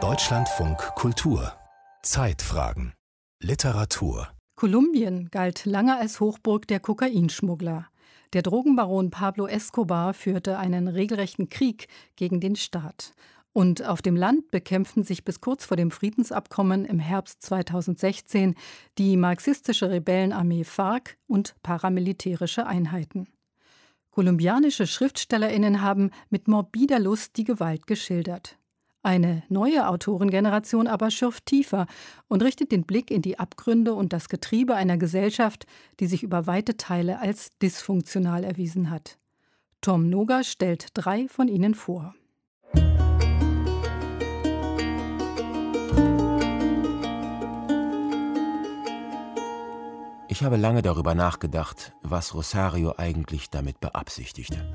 Deutschlandfunk Kultur Zeitfragen Literatur Kolumbien galt lange als Hochburg der Kokainschmuggler. Der Drogenbaron Pablo Escobar führte einen regelrechten Krieg gegen den Staat. Und auf dem Land bekämpften sich bis kurz vor dem Friedensabkommen im Herbst 2016 die marxistische Rebellenarmee FARC und paramilitärische Einheiten. Kolumbianische Schriftstellerinnen haben mit morbider Lust die Gewalt geschildert. Eine neue Autorengeneration aber schürft tiefer und richtet den Blick in die Abgründe und das Getriebe einer Gesellschaft, die sich über weite Teile als dysfunktional erwiesen hat. Tom Noga stellt drei von ihnen vor. Ich habe lange darüber nachgedacht, was Rosario eigentlich damit beabsichtigte.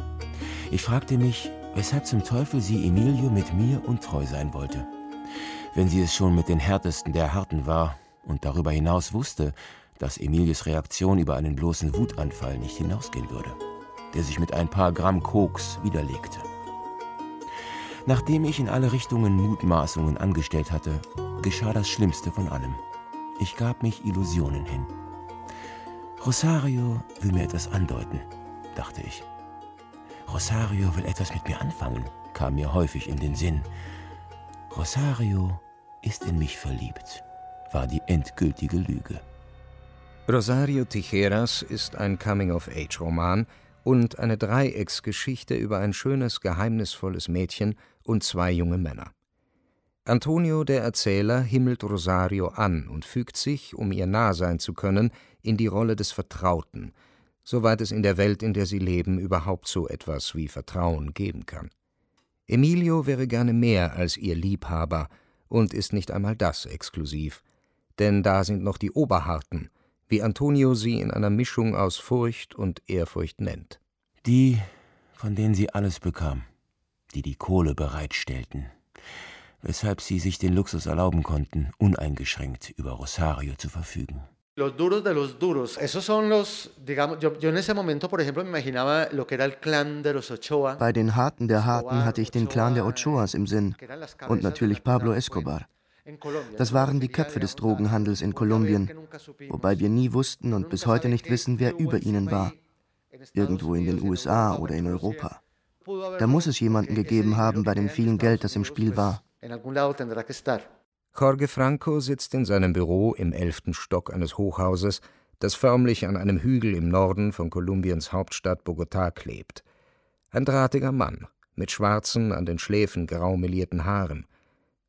Ich fragte mich, weshalb zum Teufel sie Emilio mit mir untreu sein wollte. Wenn sie es schon mit den härtesten der Harten war und darüber hinaus wusste, dass Emilios Reaktion über einen bloßen Wutanfall nicht hinausgehen würde, der sich mit ein paar Gramm Koks widerlegte. Nachdem ich in alle Richtungen Mutmaßungen angestellt hatte, geschah das Schlimmste von allem. Ich gab mich Illusionen hin. Rosario will mir etwas andeuten, dachte ich. Rosario will etwas mit mir anfangen, kam mir häufig in den Sinn. Rosario ist in mich verliebt, war die endgültige Lüge. Rosario Tijeras ist ein Coming-of-Age-Roman und eine Dreiecksgeschichte über ein schönes, geheimnisvolles Mädchen und zwei junge Männer. Antonio, der Erzähler, himmelt Rosario an und fügt sich, um ihr nah sein zu können, in die Rolle des Vertrauten, soweit es in der Welt, in der sie leben, überhaupt so etwas wie Vertrauen geben kann. Emilio wäre gerne mehr als ihr Liebhaber und ist nicht einmal das exklusiv, denn da sind noch die Oberharten, wie Antonio sie in einer Mischung aus Furcht und Ehrfurcht nennt. Die, von denen sie alles bekam, die die Kohle bereitstellten, weshalb sie sich den Luxus erlauben konnten, uneingeschränkt über Rosario zu verfügen. Los duros de los duros, esos son los, digamos, yo, yo en ese momento, por ejemplo, me imaginaba lo que era el clan de los Ochoa. Bei den Harten der Harten hatte ich den Clan der Ochoas im Sinn und natürlich Pablo Escobar. Das waren die Köpfe des Drogenhandels in Kolumbien, wobei wir nie wussten und bis heute nicht wissen, wer über ihnen war. Irgendwo in den USA oder in Europa. Da muss es jemanden gegeben haben bei dem vielen Geld, das im Spiel war. Jorge Franco sitzt in seinem Büro im elften Stock eines Hochhauses, das förmlich an einem Hügel im Norden von Kolumbiens Hauptstadt Bogotá klebt. Ein drahtiger Mann, mit schwarzen, an den Schläfen grau melierten Haaren.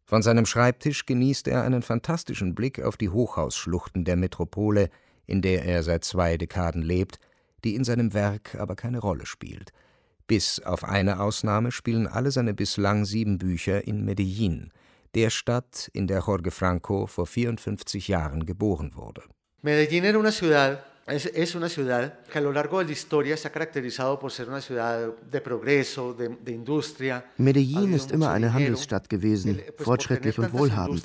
Von seinem Schreibtisch genießt er einen fantastischen Blick auf die Hochhausschluchten der Metropole, in der er seit zwei Dekaden lebt, die in seinem Werk aber keine Rolle spielt. Bis auf eine Ausnahme spielen alle seine bislang sieben Bücher in Medellin – der Stadt, in der Jorge Franco vor 54 Jahren geboren wurde. Medellín era una ciudad Es, es, una ciudad que a lo largo de la historia se ha caracterizado por ser una ciudad de progreso, de, de industria. Medellín ist immer eine Handelsstadt gewesen, fortschrittlich und wohlhabend.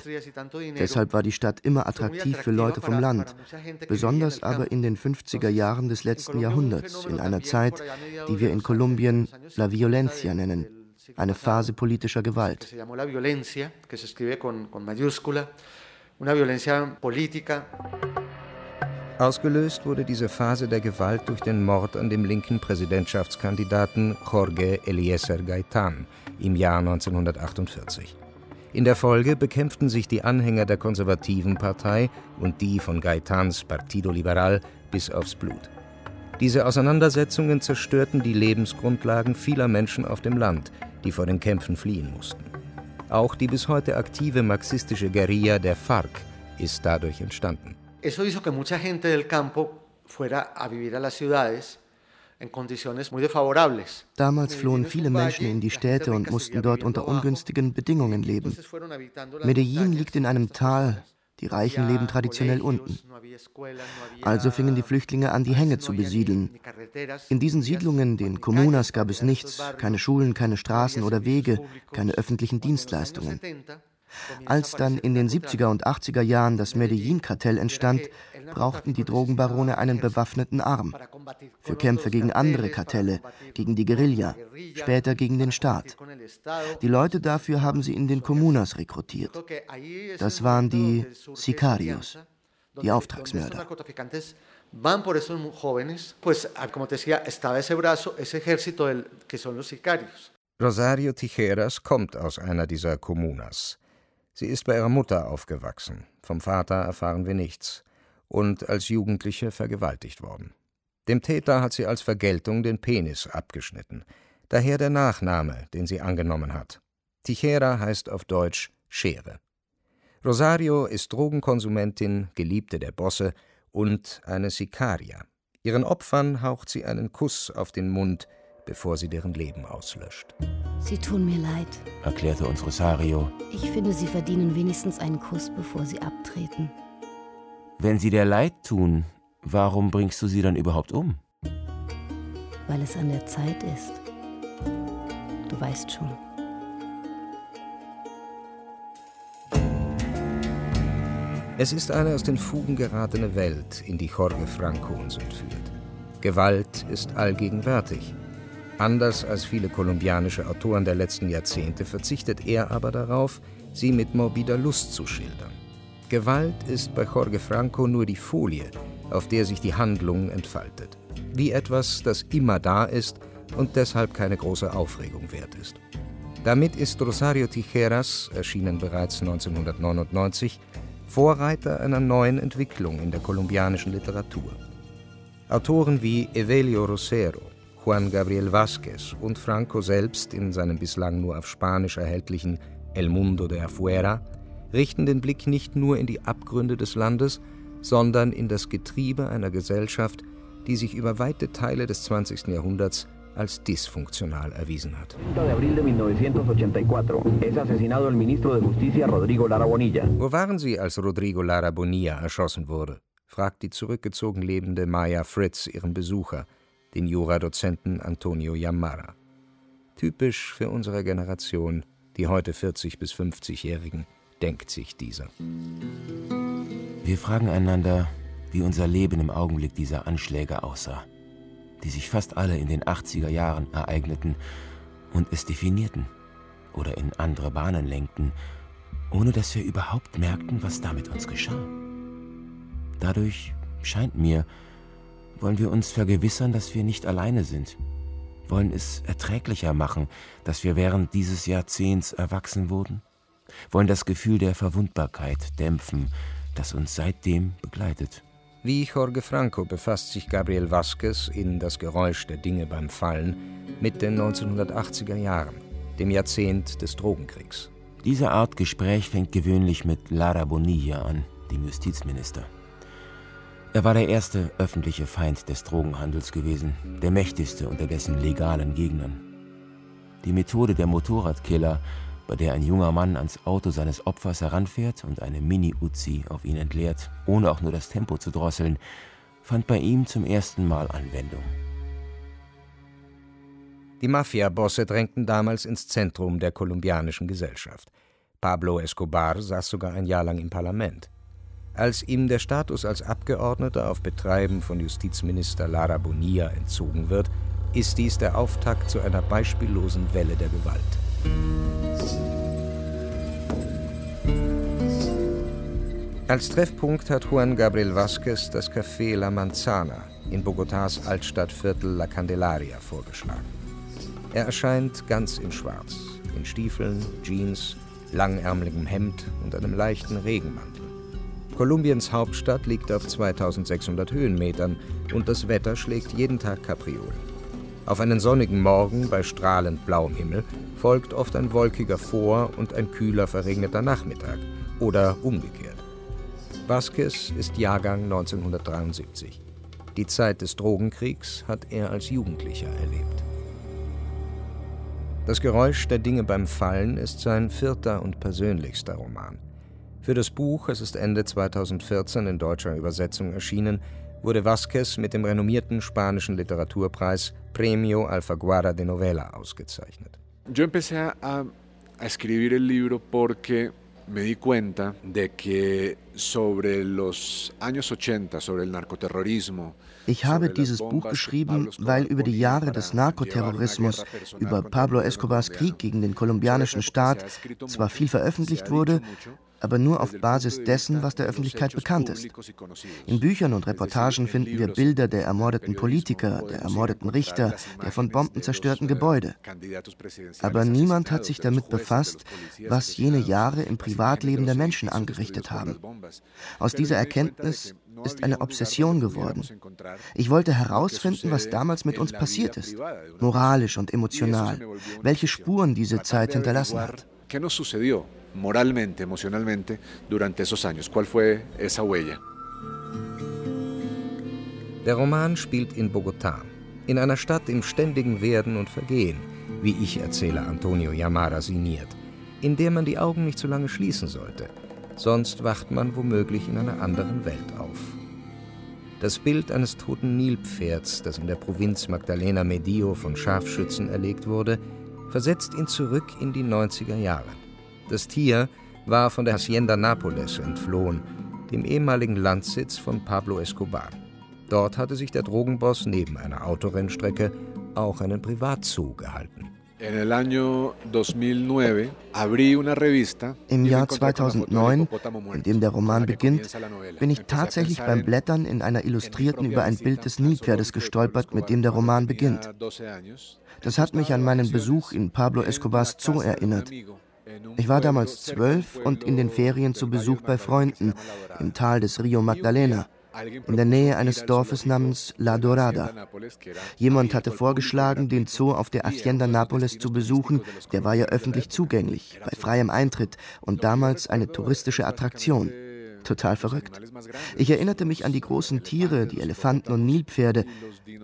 Deshalb war die Stadt immer attraktiv für Leute vom Land, besonders aber in den 50er Jahren des letzten Jahrhunderts, in einer Zeit, die wir in Kolumbien La Violencia nennen eine Phase politischer Gewalt. Ausgelöst wurde diese Phase der Gewalt durch den Mord an dem linken Präsidentschaftskandidaten Jorge Eliezer Gaitán im Jahr 1948. In der Folge bekämpften sich die Anhänger der konservativen Partei und die von Gaitans Partido Liberal bis aufs Blut. Diese Auseinandersetzungen zerstörten die Lebensgrundlagen vieler Menschen auf dem Land, die vor den Kämpfen fliehen mussten. Auch die bis heute aktive marxistische Guerilla der FARC ist dadurch entstanden. Eso hizo que mucha gente del campo fuera a vivir a las ciudades Damals flohen viele Menschen in die Städte und mussten dort unter ungünstigen Bedingungen leben. Medellin liegt in einem Tal, die Reichen leben traditionell unten. Also fingen die Flüchtlinge an, die Hänge zu besiedeln. In diesen Siedlungen, den Kommunas, gab es nichts, keine Schulen, keine Straßen oder Wege, keine öffentlichen Dienstleistungen. Als dann in den 70er und 80er Jahren das Medellin-Kartell entstand, brauchten die Drogenbarone einen bewaffneten Arm für Kämpfe gegen andere Kartelle, gegen die Guerilla, später gegen den Staat. Die Leute dafür haben sie in den Comunas rekrutiert. Das waren die Sicarios, die Auftragsmörder. van por esos jóvenes, pues como te decía, estaba ese brazo, ese ejército del, que son los sicarios. Rosario Tijeras kommt aus einer dieser Kommunas. Sie ist bei ihrer Mutter aufgewachsen, vom Vater erfahren wir nichts, und als Jugendliche vergewaltigt worden. Dem Täter hat sie als Vergeltung den Penis abgeschnitten, daher der Nachname, den sie angenommen hat. Tijera heißt auf Deutsch Schere. Rosario ist Drogenkonsumentin, Geliebte der Bosse und eine Sicaria. Ihren Opfern haucht sie einen Kuss auf den Mund, bevor sie deren Leben auslöscht. Sie tun mir leid, erklärte uns Rosario. Ich finde, Sie verdienen wenigstens einen Kuss, bevor Sie abtreten. Wenn sie dir leid tun, warum bringst du sie dann überhaupt um? Weil es an der Zeit ist. Du weißt schon. Es ist eine aus den Fugen geratene Welt, in die Jorge Franco uns entführt. Gewalt ist allgegenwärtig. Anders als viele kolumbianische Autoren der letzten Jahrzehnte verzichtet er aber darauf, sie mit morbider Lust zu schildern. Gewalt ist bei Jorge Franco nur die Folie, auf der sich die Handlung entfaltet. Wie etwas, das immer da ist und deshalb keine große Aufregung wert ist. Damit ist Rosario Tijeras, erschienen bereits 1999, Vorreiter einer neuen Entwicklung in der kolumbianischen Literatur. Autoren wie Evelio Rosero, Juan Gabriel Vázquez und Franco selbst in seinem bislang nur auf Spanisch erhältlichen El Mundo de Afuera richten den Blick nicht nur in die Abgründe des Landes, sondern in das Getriebe einer Gesellschaft, die sich über weite Teile des 20. Jahrhunderts als dysfunktional erwiesen hat. Wo waren Sie, als Rodrigo Lara Bonilla erschossen wurde? fragt die zurückgezogen lebende Maya Fritz ihren Besucher, den Juradozenten Antonio Yamara. Typisch für unsere Generation, die heute 40- bis 50-Jährigen, denkt sich dieser. Wir fragen einander, wie unser Leben im Augenblick dieser Anschläge aussah die sich fast alle in den 80er Jahren ereigneten und es definierten oder in andere Bahnen lenkten, ohne dass wir überhaupt merkten, was damit uns geschah. Dadurch scheint mir, wollen wir uns vergewissern, dass wir nicht alleine sind, wollen es erträglicher machen, dass wir während dieses Jahrzehnts erwachsen wurden, wollen das Gefühl der Verwundbarkeit dämpfen, das uns seitdem begleitet. Wie Jorge Franco befasst sich Gabriel Vázquez in Das Geräusch der Dinge beim Fallen mit den 1980er Jahren, dem Jahrzehnt des Drogenkriegs. Diese Art Gespräch fängt gewöhnlich mit Lara Bonilla an, dem Justizminister. Er war der erste öffentliche Feind des Drogenhandels gewesen, der mächtigste unter dessen legalen Gegnern. Die Methode der Motorradkiller bei der ein junger Mann ans Auto seines Opfers heranfährt und eine Mini-Uzi auf ihn entleert, ohne auch nur das Tempo zu drosseln, fand bei ihm zum ersten Mal Anwendung. Die Mafia-Bosse drängten damals ins Zentrum der kolumbianischen Gesellschaft. Pablo Escobar saß sogar ein Jahr lang im Parlament. Als ihm der Status als Abgeordneter auf Betreiben von Justizminister Lara Bonilla entzogen wird, ist dies der Auftakt zu einer beispiellosen Welle der Gewalt. Als Treffpunkt hat Juan Gabriel Vázquez das Café La Manzana in Bogotás Altstadtviertel La Candelaria vorgeschlagen. Er erscheint ganz in Schwarz, in Stiefeln, Jeans, langärmeligem Hemd und einem leichten Regenmantel. Kolumbiens Hauptstadt liegt auf 2600 Höhenmetern und das Wetter schlägt jeden Tag Kapriolen. Auf einen sonnigen Morgen bei strahlend blauem Himmel folgt oft ein wolkiger Vor- und ein kühler, verregneter Nachmittag oder umgekehrt. Vasquez ist Jahrgang 1973. Die Zeit des Drogenkriegs hat er als Jugendlicher erlebt. Das Geräusch der Dinge beim Fallen ist sein vierter und persönlichster Roman. Für das Buch, es ist Ende 2014 in deutscher Übersetzung erschienen, wurde Vasquez mit dem renommierten spanischen Literaturpreis Premio Alfaguara de Novela ausgezeichnet. Yo empecé a, a escribir el libro porque me di cuenta de que sobre los años 80, sobre el narcoterrorismo, ich habe dieses Buch geschrieben, weil über die Jahre des Narkoterrorismus, über Pablo Escobars Krieg gegen den kolumbianischen Staat zwar viel veröffentlicht wurde, aber nur auf Basis dessen, was der Öffentlichkeit bekannt ist. In Büchern und Reportagen finden wir Bilder der ermordeten Politiker, der ermordeten Richter, der von Bomben zerstörten Gebäude. Aber niemand hat sich damit befasst, was jene Jahre im Privatleben der Menschen angerichtet haben. Aus dieser Erkenntnis ist eine Obsession geworden. Ich wollte herausfinden, was damals mit uns passiert ist, moralisch und emotional, welche Spuren diese Zeit hinterlassen hat. Moralmente, emocionalmente, durante esos años? ¿Cuál fue esa huella? Der Roman spielt in Bogotá, in einer Stadt im ständigen Werden und Vergehen, wie ich erzähle Antonio Yamara signiert, in der man die Augen nicht zu lange schließen sollte, sonst wacht man womöglich in einer anderen Welt auf. Das Bild eines toten Nilpferds, das in der Provinz Magdalena Medio von Scharfschützen erlegt wurde, versetzt ihn zurück in die 90er Jahre. Das Tier war von der Hacienda Nápoles entflohen, dem ehemaligen Landsitz von Pablo Escobar. Dort hatte sich der Drogenboss neben einer Autorennstrecke auch einen Privatzoo gehalten. Im Jahr 2009, in dem der Roman beginnt, bin ich tatsächlich beim Blättern in einer Illustrierten über ein Bild des Nilpferdes gestolpert, mit dem der Roman beginnt. Das hat mich an meinen Besuch in Pablo Escobars Zoo erinnert. Ich war damals zwölf und in den Ferien zu Besuch bei Freunden im Tal des Rio Magdalena in der Nähe eines Dorfes namens La Dorada. Jemand hatte vorgeschlagen, den Zoo auf der Hacienda Nápoles zu besuchen. Der war ja öffentlich zugänglich, bei freiem Eintritt und damals eine touristische Attraktion. Total verrückt. Ich erinnerte mich an die großen Tiere, die Elefanten und Nilpferde,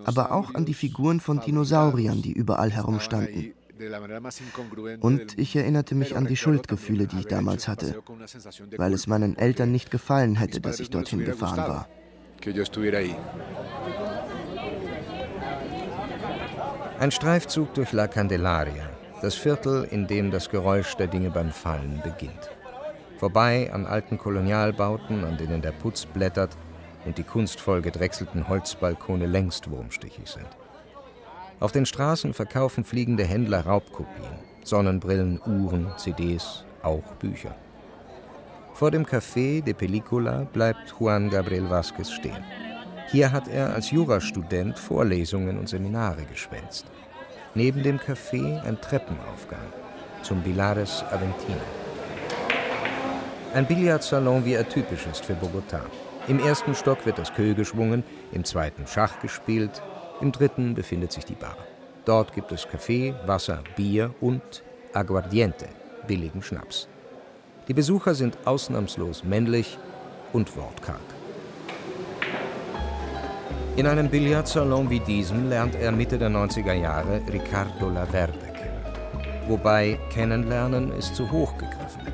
aber auch an die Figuren von Dinosauriern, die überall herumstanden. Und ich erinnerte mich an die Schuldgefühle, die ich damals hatte, weil es meinen Eltern nicht gefallen hätte, dass ich dorthin gefahren war. Ein Streifzug durch La Candelaria, das Viertel, in dem das Geräusch der Dinge beim Fallen beginnt. Vorbei an alten Kolonialbauten, an denen der Putz blättert und die kunstvoll gedrechselten Holzbalkone längst wurmstichig sind. Auf den Straßen verkaufen fliegende Händler Raubkopien, Sonnenbrillen, Uhren, CDs, auch Bücher. Vor dem Café de Película bleibt Juan Gabriel Vázquez stehen. Hier hat er als Jurastudent Vorlesungen und Seminare geschwänzt. Neben dem Café ein Treppenaufgang zum Bilares Aventino. Ein Billardsalon, wie er typisch ist für Bogotá. Im ersten Stock wird das Kö geschwungen, im zweiten Schach gespielt, im dritten befindet sich die Bar. Dort gibt es Kaffee, Wasser, Bier und Aguardiente, billigen Schnaps. Die Besucher sind ausnahmslos männlich und wortkarg. In einem Billardsalon wie diesem lernt er Mitte der 90er Jahre Ricardo Laverde kennen. Wobei kennenlernen ist zu hoch gegriffen.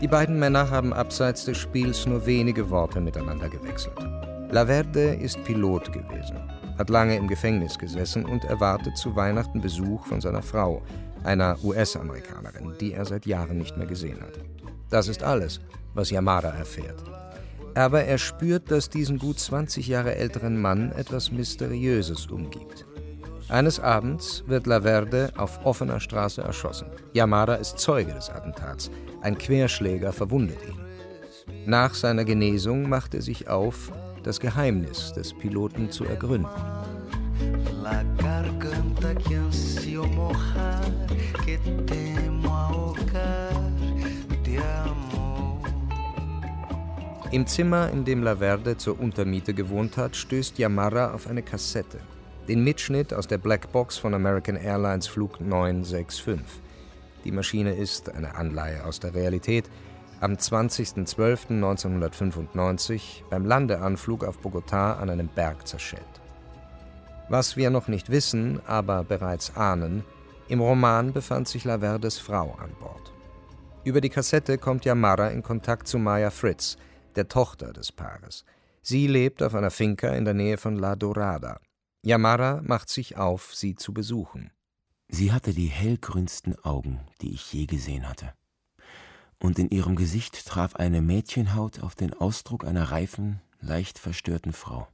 Die beiden Männer haben abseits des Spiels nur wenige Worte miteinander gewechselt. Laverde ist Pilot gewesen hat lange im Gefängnis gesessen und erwartet zu Weihnachten Besuch von seiner Frau, einer US-Amerikanerin, die er seit Jahren nicht mehr gesehen hat. Das ist alles, was Yamada erfährt. Aber er spürt, dass diesen gut 20 Jahre älteren Mann etwas Mysteriöses umgibt. Eines Abends wird Laverde auf offener Straße erschossen. Yamada ist Zeuge des Attentats. Ein Querschläger verwundet ihn. Nach seiner Genesung macht er sich auf, das Geheimnis des Piloten zu ergründen. Im Zimmer, in dem Laverde zur Untermiete gewohnt hat, stößt Yamara auf eine Kassette. Den Mitschnitt aus der Blackbox von American Airlines Flug 965. Die Maschine ist eine Anleihe aus der Realität, am 20.12.1995 beim Landeanflug auf Bogotá an einem Berg zerschellt. Was wir noch nicht wissen, aber bereits ahnen, im Roman befand sich Laverdes Frau an Bord. Über die Kassette kommt Yamara in Kontakt zu Maya Fritz, der Tochter des Paares. Sie lebt auf einer Finca in der Nähe von La Dorada. Yamara macht sich auf, sie zu besuchen. Sie hatte die hellgrünsten Augen, die ich je gesehen hatte und in ihrem Gesicht traf eine Mädchenhaut auf den Ausdruck einer reifen, leicht verstörten Frau.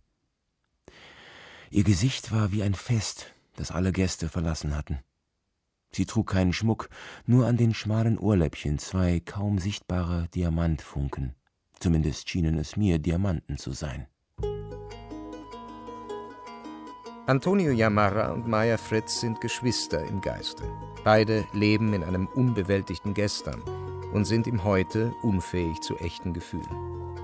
Ihr Gesicht war wie ein Fest, das alle Gäste verlassen hatten. Sie trug keinen Schmuck, nur an den schmalen Ohrläppchen zwei kaum sichtbare Diamantfunken. Zumindest schienen es mir Diamanten zu sein. Antonio Yamara und Maya Fritz sind Geschwister im Geiste. Beide leben in einem unbewältigten Gestern und sind im Heute unfähig zu echten Gefühlen.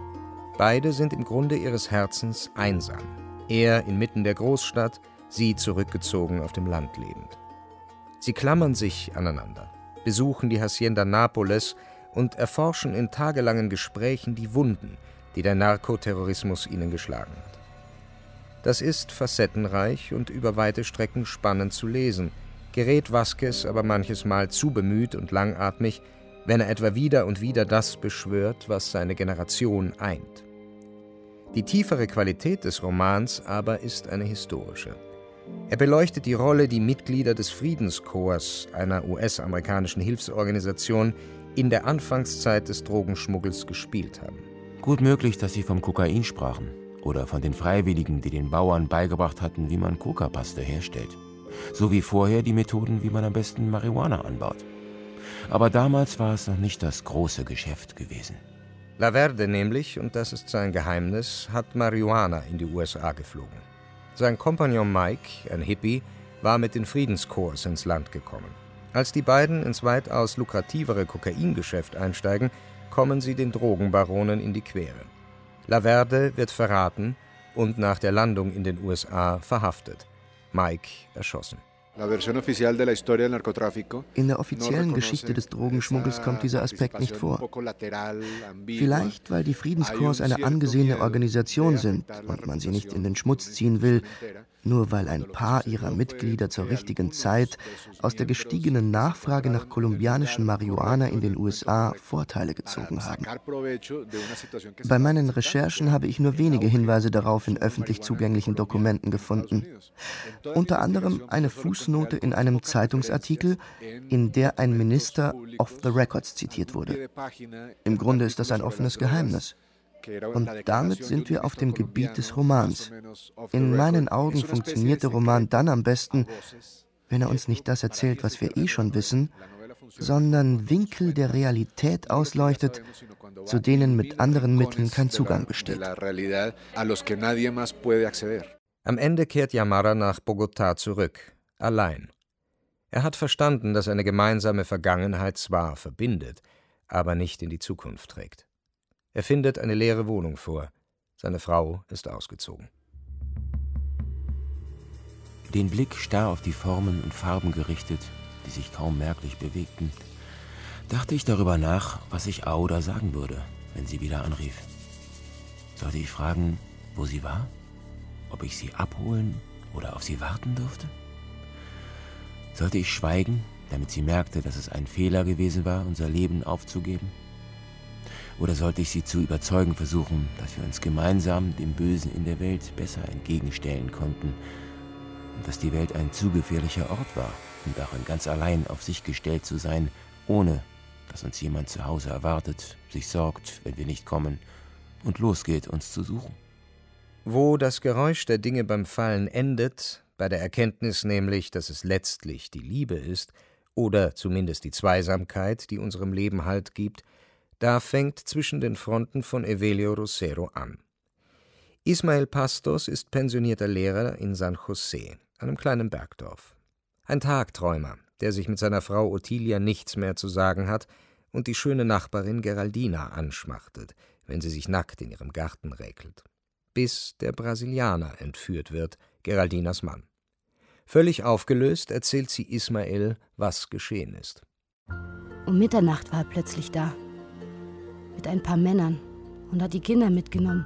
Beide sind im Grunde ihres Herzens einsam. Er inmitten der Großstadt, sie zurückgezogen auf dem Land lebend. Sie klammern sich aneinander, besuchen die Hacienda Napoles und erforschen in tagelangen Gesprächen die Wunden, die der Narkoterrorismus ihnen geschlagen hat. Das ist facettenreich und über weite Strecken spannend zu lesen, gerät Vasquez aber manches Mal zu bemüht und langatmig, wenn er etwa wieder und wieder das beschwört, was seine Generation eint. Die tiefere Qualität des Romans aber ist eine historische. Er beleuchtet die Rolle, die Mitglieder des Friedenskorps, einer US-amerikanischen Hilfsorganisation, in der Anfangszeit des Drogenschmuggels gespielt haben. Gut möglich, dass sie vom Kokain sprachen oder von den Freiwilligen, die den Bauern beigebracht hatten, wie man Coca-Paste herstellt. So wie vorher die Methoden, wie man am besten Marihuana anbaut. Aber damals war es noch nicht das große Geschäft gewesen. Laverde nämlich, und das ist sein Geheimnis, hat Marihuana in die USA geflogen. Sein Kompagnon Mike, ein Hippie, war mit den Friedenskorps ins Land gekommen. Als die beiden ins weitaus lukrativere Kokaingeschäft einsteigen, kommen sie den Drogenbaronen in die Quere. Laverde wird verraten und nach der Landung in den USA verhaftet. Mike erschossen. In der offiziellen Geschichte des Drogenschmuggels kommt dieser Aspekt nicht vor. Vielleicht, weil die Friedenskorps eine angesehene Organisation sind und man sie nicht in den Schmutz ziehen will, nur weil ein paar ihrer Mitglieder zur richtigen Zeit aus der gestiegenen Nachfrage nach kolumbianischen Marihuana in den USA Vorteile gezogen haben. Bei meinen Recherchen habe ich nur wenige Hinweise darauf in öffentlich zugänglichen Dokumenten gefunden. Unter anderem eine Fußnote in einem Zeitungsartikel, in der ein Minister off the records zitiert wurde. Im Grunde ist das ein offenes Geheimnis. Und damit sind wir auf dem Gebiet des Romans. In meinen Augen funktioniert der Roman dann am besten, wenn er uns nicht das erzählt, was wir eh schon wissen, sondern Winkel der Realität ausleuchtet, zu denen mit anderen Mitteln kein Zugang besteht. Am Ende kehrt Yamara nach Bogotá zurück, allein. Er hat verstanden, dass eine gemeinsame Vergangenheit zwar verbindet, aber nicht in die Zukunft trägt. Er findet eine leere Wohnung vor. Seine Frau ist ausgezogen. Den Blick starr auf die Formen und Farben gerichtet, die sich kaum merklich bewegten, dachte ich darüber nach, was ich Aouda sagen würde, wenn sie wieder anrief. Sollte ich fragen, wo sie war? Ob ich sie abholen oder auf sie warten durfte? Sollte ich schweigen, damit sie merkte, dass es ein Fehler gewesen war, unser Leben aufzugeben? Oder sollte ich sie zu überzeugen versuchen, dass wir uns gemeinsam dem Bösen in der Welt besser entgegenstellen konnten und dass die Welt ein zu gefährlicher Ort war, um darin ganz allein auf sich gestellt zu sein, ohne dass uns jemand zu Hause erwartet, sich sorgt, wenn wir nicht kommen und losgeht, uns zu suchen. Wo das Geräusch der Dinge beim Fallen endet, bei der Erkenntnis nämlich, dass es letztlich die Liebe ist, oder zumindest die Zweisamkeit, die unserem Leben Halt gibt, da fängt zwischen den Fronten von Evelio Rosero an. Ismael Pastos ist pensionierter Lehrer in San José, einem kleinen Bergdorf. Ein Tagträumer, der sich mit seiner Frau Ottilia nichts mehr zu sagen hat und die schöne Nachbarin Geraldina anschmachtet, wenn sie sich nackt in ihrem Garten räkelt. Bis der Brasilianer entführt wird, Geraldinas Mann. Völlig aufgelöst erzählt sie Ismael, was geschehen ist. Um Mitternacht war er plötzlich da mit ein paar Männern und hat die Kinder mitgenommen,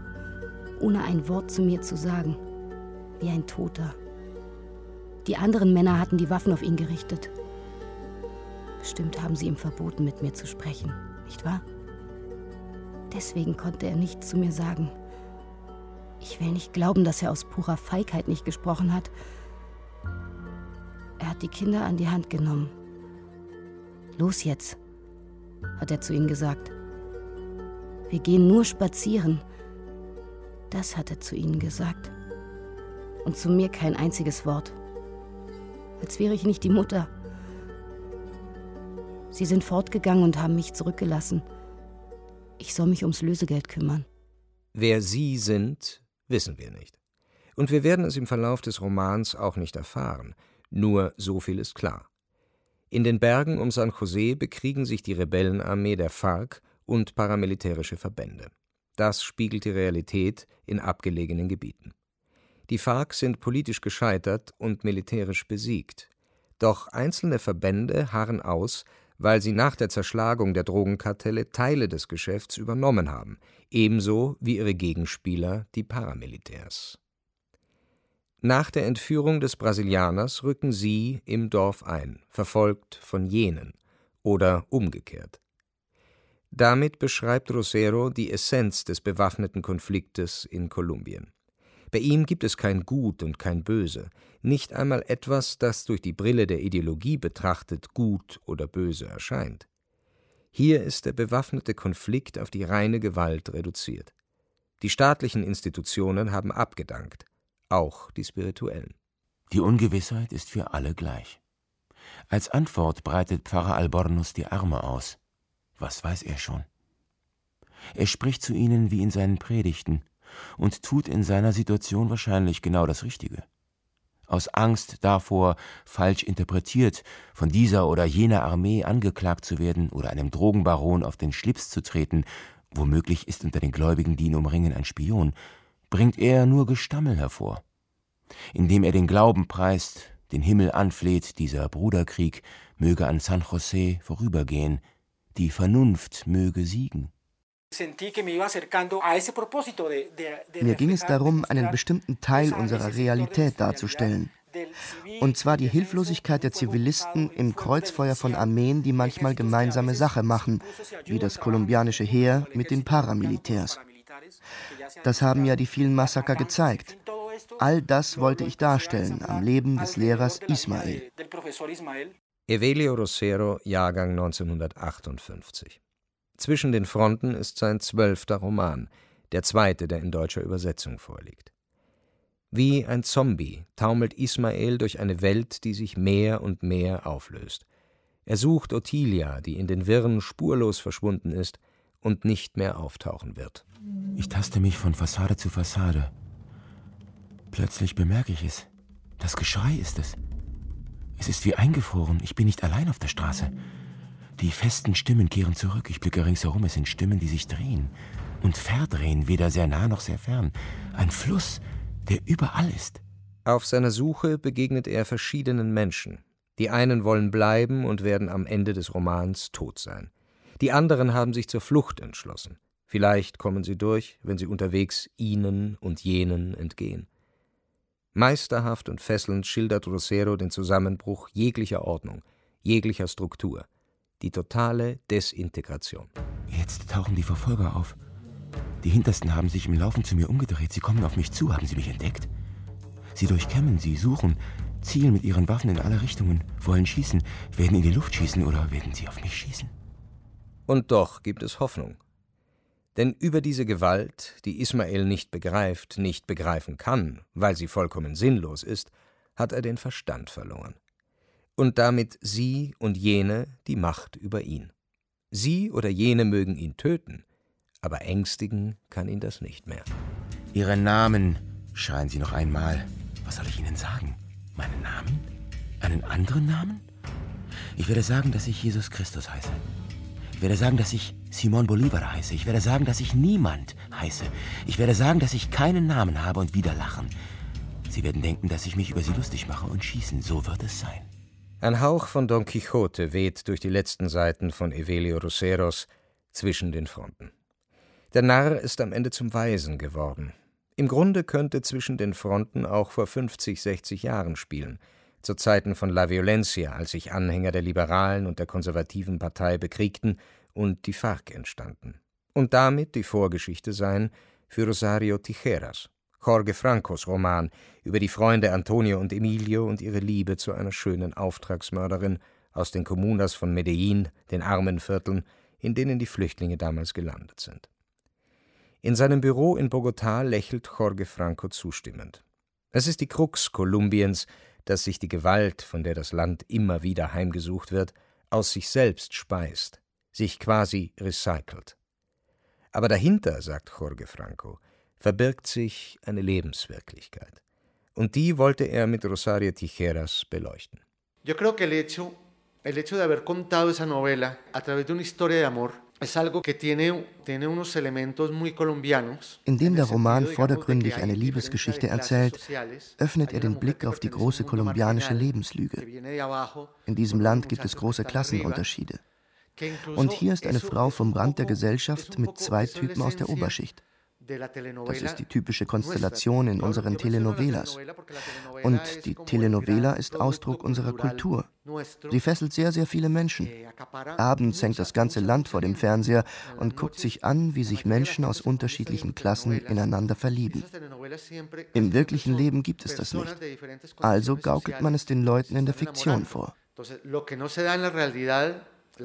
ohne ein Wort zu mir zu sagen, wie ein Toter. Die anderen Männer hatten die Waffen auf ihn gerichtet. Bestimmt haben sie ihm verboten, mit mir zu sprechen, nicht wahr? Deswegen konnte er nichts zu mir sagen. Ich will nicht glauben, dass er aus purer Feigheit nicht gesprochen hat. Er hat die Kinder an die Hand genommen. Los jetzt, hat er zu ihnen gesagt. Wir gehen nur spazieren. Das hat er zu ihnen gesagt. Und zu mir kein einziges Wort. Als wäre ich nicht die Mutter. Sie sind fortgegangen und haben mich zurückgelassen. Ich soll mich ums Lösegeld kümmern. Wer Sie sind, wissen wir nicht. Und wir werden es im Verlauf des Romans auch nicht erfahren. Nur so viel ist klar. In den Bergen um San José bekriegen sich die Rebellenarmee der FARC und paramilitärische Verbände. Das spiegelt die Realität in abgelegenen Gebieten. Die FARC sind politisch gescheitert und militärisch besiegt. Doch einzelne Verbände harren aus, weil sie nach der Zerschlagung der Drogenkartelle Teile des Geschäfts übernommen haben, ebenso wie ihre Gegenspieler, die Paramilitärs. Nach der Entführung des Brasilianers rücken sie im Dorf ein, verfolgt von jenen oder umgekehrt. Damit beschreibt Rosero die Essenz des bewaffneten Konfliktes in Kolumbien. Bei ihm gibt es kein Gut und kein Böse, nicht einmal etwas, das durch die Brille der Ideologie betrachtet gut oder böse erscheint. Hier ist der bewaffnete Konflikt auf die reine Gewalt reduziert. Die staatlichen Institutionen haben abgedankt, auch die spirituellen. Die Ungewissheit ist für alle gleich. Als Antwort breitet Pfarrer Albornoz die Arme aus. Was weiß er schon? Er spricht zu ihnen wie in seinen Predigten und tut in seiner Situation wahrscheinlich genau das Richtige. Aus Angst davor, falsch interpretiert, von dieser oder jener Armee angeklagt zu werden oder einem Drogenbaron auf den Schlips zu treten, womöglich ist unter den Gläubigen, die ihn umringen, ein Spion, bringt er nur Gestammel hervor. Indem er den Glauben preist, den Himmel anfleht, dieser Bruderkrieg möge an San José vorübergehen, die Vernunft möge siegen. Mir ging es darum, einen bestimmten Teil unserer Realität darzustellen. Und zwar die Hilflosigkeit der Zivilisten im Kreuzfeuer von Armeen, die manchmal gemeinsame Sache machen, wie das kolumbianische Heer mit den Paramilitärs. Das haben ja die vielen Massaker gezeigt. All das wollte ich darstellen am Leben des Lehrers Ismael. Evelio Rosero, Jahrgang 1958. Zwischen den Fronten ist sein zwölfter Roman, der zweite, der in deutscher Übersetzung vorliegt. Wie ein Zombie taumelt Ismael durch eine Welt, die sich mehr und mehr auflöst. Er sucht Ottilia, die in den Wirren spurlos verschwunden ist und nicht mehr auftauchen wird. Ich taste mich von Fassade zu Fassade. Plötzlich bemerke ich es. Das Geschrei ist es. Es ist wie eingefroren. Ich bin nicht allein auf der Straße. Die festen Stimmen kehren zurück. Ich blicke ringsherum. Es sind Stimmen, die sich drehen und verdrehen, weder sehr nah noch sehr fern. Ein Fluss, der überall ist. Auf seiner Suche begegnet er verschiedenen Menschen. Die einen wollen bleiben und werden am Ende des Romans tot sein. Die anderen haben sich zur Flucht entschlossen. Vielleicht kommen sie durch, wenn sie unterwegs ihnen und jenen entgehen. Meisterhaft und fesselnd schildert Rosero den Zusammenbruch jeglicher Ordnung, jeglicher Struktur die totale Desintegration. Jetzt tauchen die Verfolger auf. Die Hintersten haben sich im Laufen zu mir umgedreht. Sie kommen auf mich zu. Haben sie mich entdeckt? Sie durchkämmen, sie suchen, zielen mit ihren Waffen in alle Richtungen, wollen schießen, werden in die Luft schießen oder werden sie auf mich schießen? Und doch gibt es Hoffnung. Denn über diese Gewalt, die Ismael nicht begreift, nicht begreifen kann, weil sie vollkommen sinnlos ist, hat er den Verstand verloren und damit sie und jene die Macht über ihn. Sie oder jene mögen ihn töten, aber ängstigen kann ihn das nicht mehr. Ihren Namen, schreien Sie noch einmal. Was soll ich Ihnen sagen? Meinen Namen? Einen anderen Namen? Ich werde sagen, dass ich Jesus Christus heiße. Ich werde sagen, dass ich Simon Bolivar heiße. Ich werde sagen, dass ich niemand heiße. Ich werde sagen, dass ich keinen Namen habe und wieder lachen. Sie werden denken, dass ich mich über sie lustig mache und schießen. So wird es sein. Ein Hauch von Don Quixote weht durch die letzten Seiten von Evelio Roseros zwischen den Fronten. Der Narr ist am Ende zum Weisen geworden. Im Grunde könnte zwischen den Fronten auch vor 50, 60 Jahren spielen, zu Zeiten von La Violencia, als sich Anhänger der liberalen und der konservativen Partei bekriegten und die FARC entstanden. Und damit die Vorgeschichte sein für Rosario Tijeras, Jorge Francos Roman über die Freunde Antonio und Emilio und ihre Liebe zu einer schönen Auftragsmörderin aus den Kommunas von Medellin, den armen Vierteln, in denen die Flüchtlinge damals gelandet sind. In seinem Büro in Bogotá lächelt Jorge Franco zustimmend. Es ist die Krux Kolumbiens, dass sich die Gewalt, von der das Land immer wieder heimgesucht wird, aus sich selbst speist, sich quasi recycelt. Aber dahinter, sagt Jorge Franco, verbirgt sich eine Lebenswirklichkeit. Und die wollte er mit Rosario Tijeras beleuchten. Yo creo que el hecho, el hecho de haber contado esa novela a través de una historia de amor indem der Roman vordergründig eine Liebesgeschichte erzählt, öffnet er den Blick auf die große kolumbianische Lebenslüge. In diesem Land gibt es große Klassenunterschiede. Und hier ist eine Frau vom Rand der Gesellschaft mit zwei Typen aus der Oberschicht. Das ist die typische Konstellation in unseren Telenovelas. Und die Telenovela ist Ausdruck unserer Kultur. Sie fesselt sehr, sehr viele Menschen. Abends hängt das ganze Land vor dem Fernseher und guckt sich an, wie sich Menschen aus unterschiedlichen Klassen ineinander verlieben. Im wirklichen Leben gibt es das nicht. Also gaukelt man es den Leuten in der Fiktion vor. La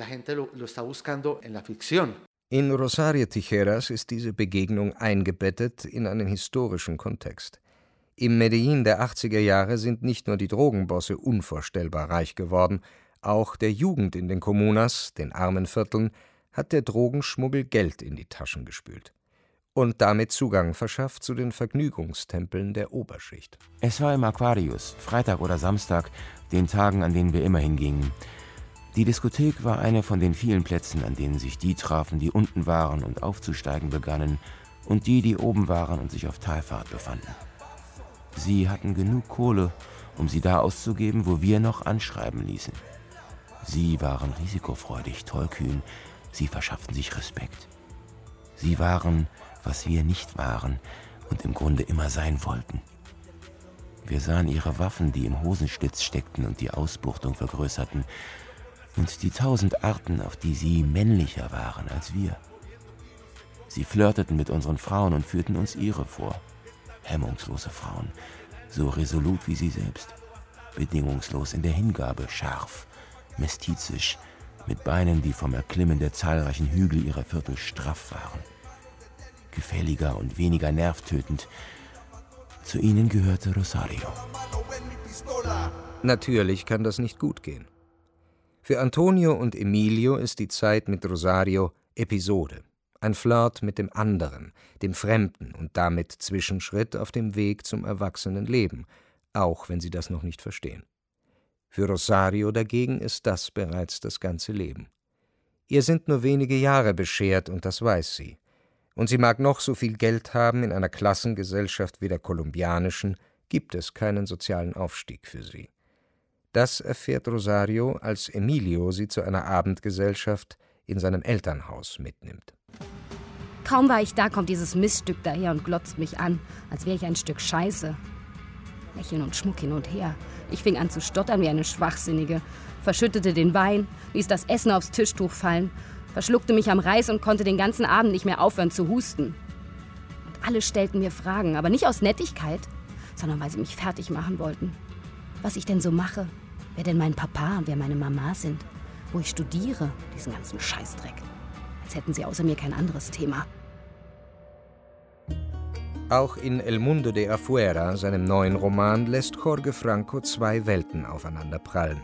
gente lo, lo está buscando en la ficción. In Rosario Tijeras ist diese Begegnung eingebettet in einen historischen Kontext. Im Medellin der 80er Jahre sind nicht nur die Drogenbosse unvorstellbar reich geworden, auch der Jugend in den Kommunas, den armen Vierteln, hat der Drogenschmuggel Geld in die Taschen gespült und damit Zugang verschafft zu den Vergnügungstempeln der Oberschicht. Es war im Aquarius, Freitag oder Samstag, den Tagen, an denen wir immer hingingen. Die Diskothek war eine von den vielen Plätzen, an denen sich die trafen, die unten waren und aufzusteigen begannen, und die, die oben waren und sich auf Talfahrt befanden. Sie hatten genug Kohle, um sie da auszugeben, wo wir noch anschreiben ließen. Sie waren risikofreudig, tollkühn, sie verschafften sich Respekt. Sie waren, was wir nicht waren und im Grunde immer sein wollten. Wir sahen ihre Waffen, die im Hosenstitz steckten und die Ausbuchtung vergrößerten, und die tausend Arten, auf die sie männlicher waren als wir. Sie flirteten mit unseren Frauen und führten uns ihre vor. Hemmungslose Frauen, so resolut wie sie selbst, bedingungslos in der Hingabe, scharf, mestizisch, mit Beinen, die vom Erklimmen der zahlreichen Hügel ihrer Viertel straff waren. Gefälliger und weniger nervtötend. Zu ihnen gehörte Rosario. Natürlich kann das nicht gut gehen. Für Antonio und Emilio ist die Zeit mit Rosario Episode, ein Flirt mit dem anderen, dem Fremden und damit Zwischenschritt auf dem Weg zum Erwachsenenleben, auch wenn sie das noch nicht verstehen. Für Rosario dagegen ist das bereits das ganze Leben. Ihr sind nur wenige Jahre beschert und das weiß sie. Und sie mag noch so viel Geld haben, in einer Klassengesellschaft wie der kolumbianischen gibt es keinen sozialen Aufstieg für sie. Das erfährt Rosario, als Emilio sie zu einer Abendgesellschaft in seinem Elternhaus mitnimmt. Kaum war ich da, kommt dieses Miststück daher und glotzt mich an, als wäre ich ein Stück Scheiße. Lächeln und Schmuck hin und her. Ich fing an zu stottern wie eine Schwachsinnige, verschüttete den Wein, ließ das Essen aufs Tischtuch fallen, verschluckte mich am Reis und konnte den ganzen Abend nicht mehr aufhören zu husten. Und alle stellten mir Fragen, aber nicht aus Nettigkeit, sondern weil sie mich fertig machen wollten. Was ich denn so mache, wer denn mein Papa und wer meine Mama sind, wo ich studiere, diesen ganzen Scheißdreck. Als hätten sie außer mir kein anderes Thema. Auch in El Mundo de Afuera, seinem neuen Roman, lässt Jorge Franco zwei Welten aufeinanderprallen.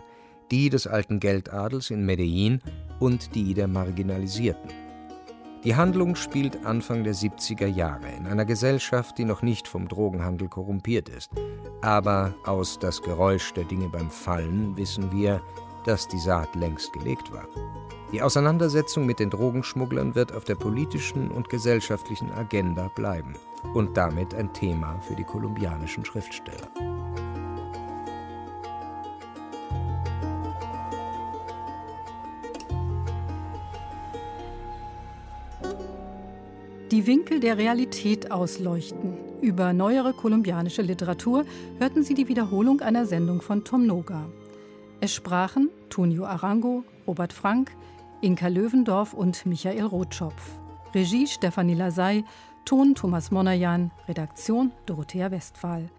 Die des alten Geldadels in Medellin und die der Marginalisierten. Die Handlung spielt Anfang der 70er Jahre in einer Gesellschaft, die noch nicht vom Drogenhandel korrumpiert ist. Aber aus das Geräusch der Dinge beim Fallen wissen wir, dass die Saat längst gelegt war. Die Auseinandersetzung mit den Drogenschmugglern wird auf der politischen und gesellschaftlichen Agenda bleiben und damit ein Thema für die kolumbianischen Schriftsteller. Die Winkel der Realität ausleuchten. Über neuere kolumbianische Literatur hörten Sie die Wiederholung einer Sendung von Tom Noga. Es sprachen Tunio Arango, Robert Frank, Inka Löwendorf und Michael Rotschopf. Regie Stefanie Lasey, Ton Thomas Monajan, Redaktion Dorothea Westphal.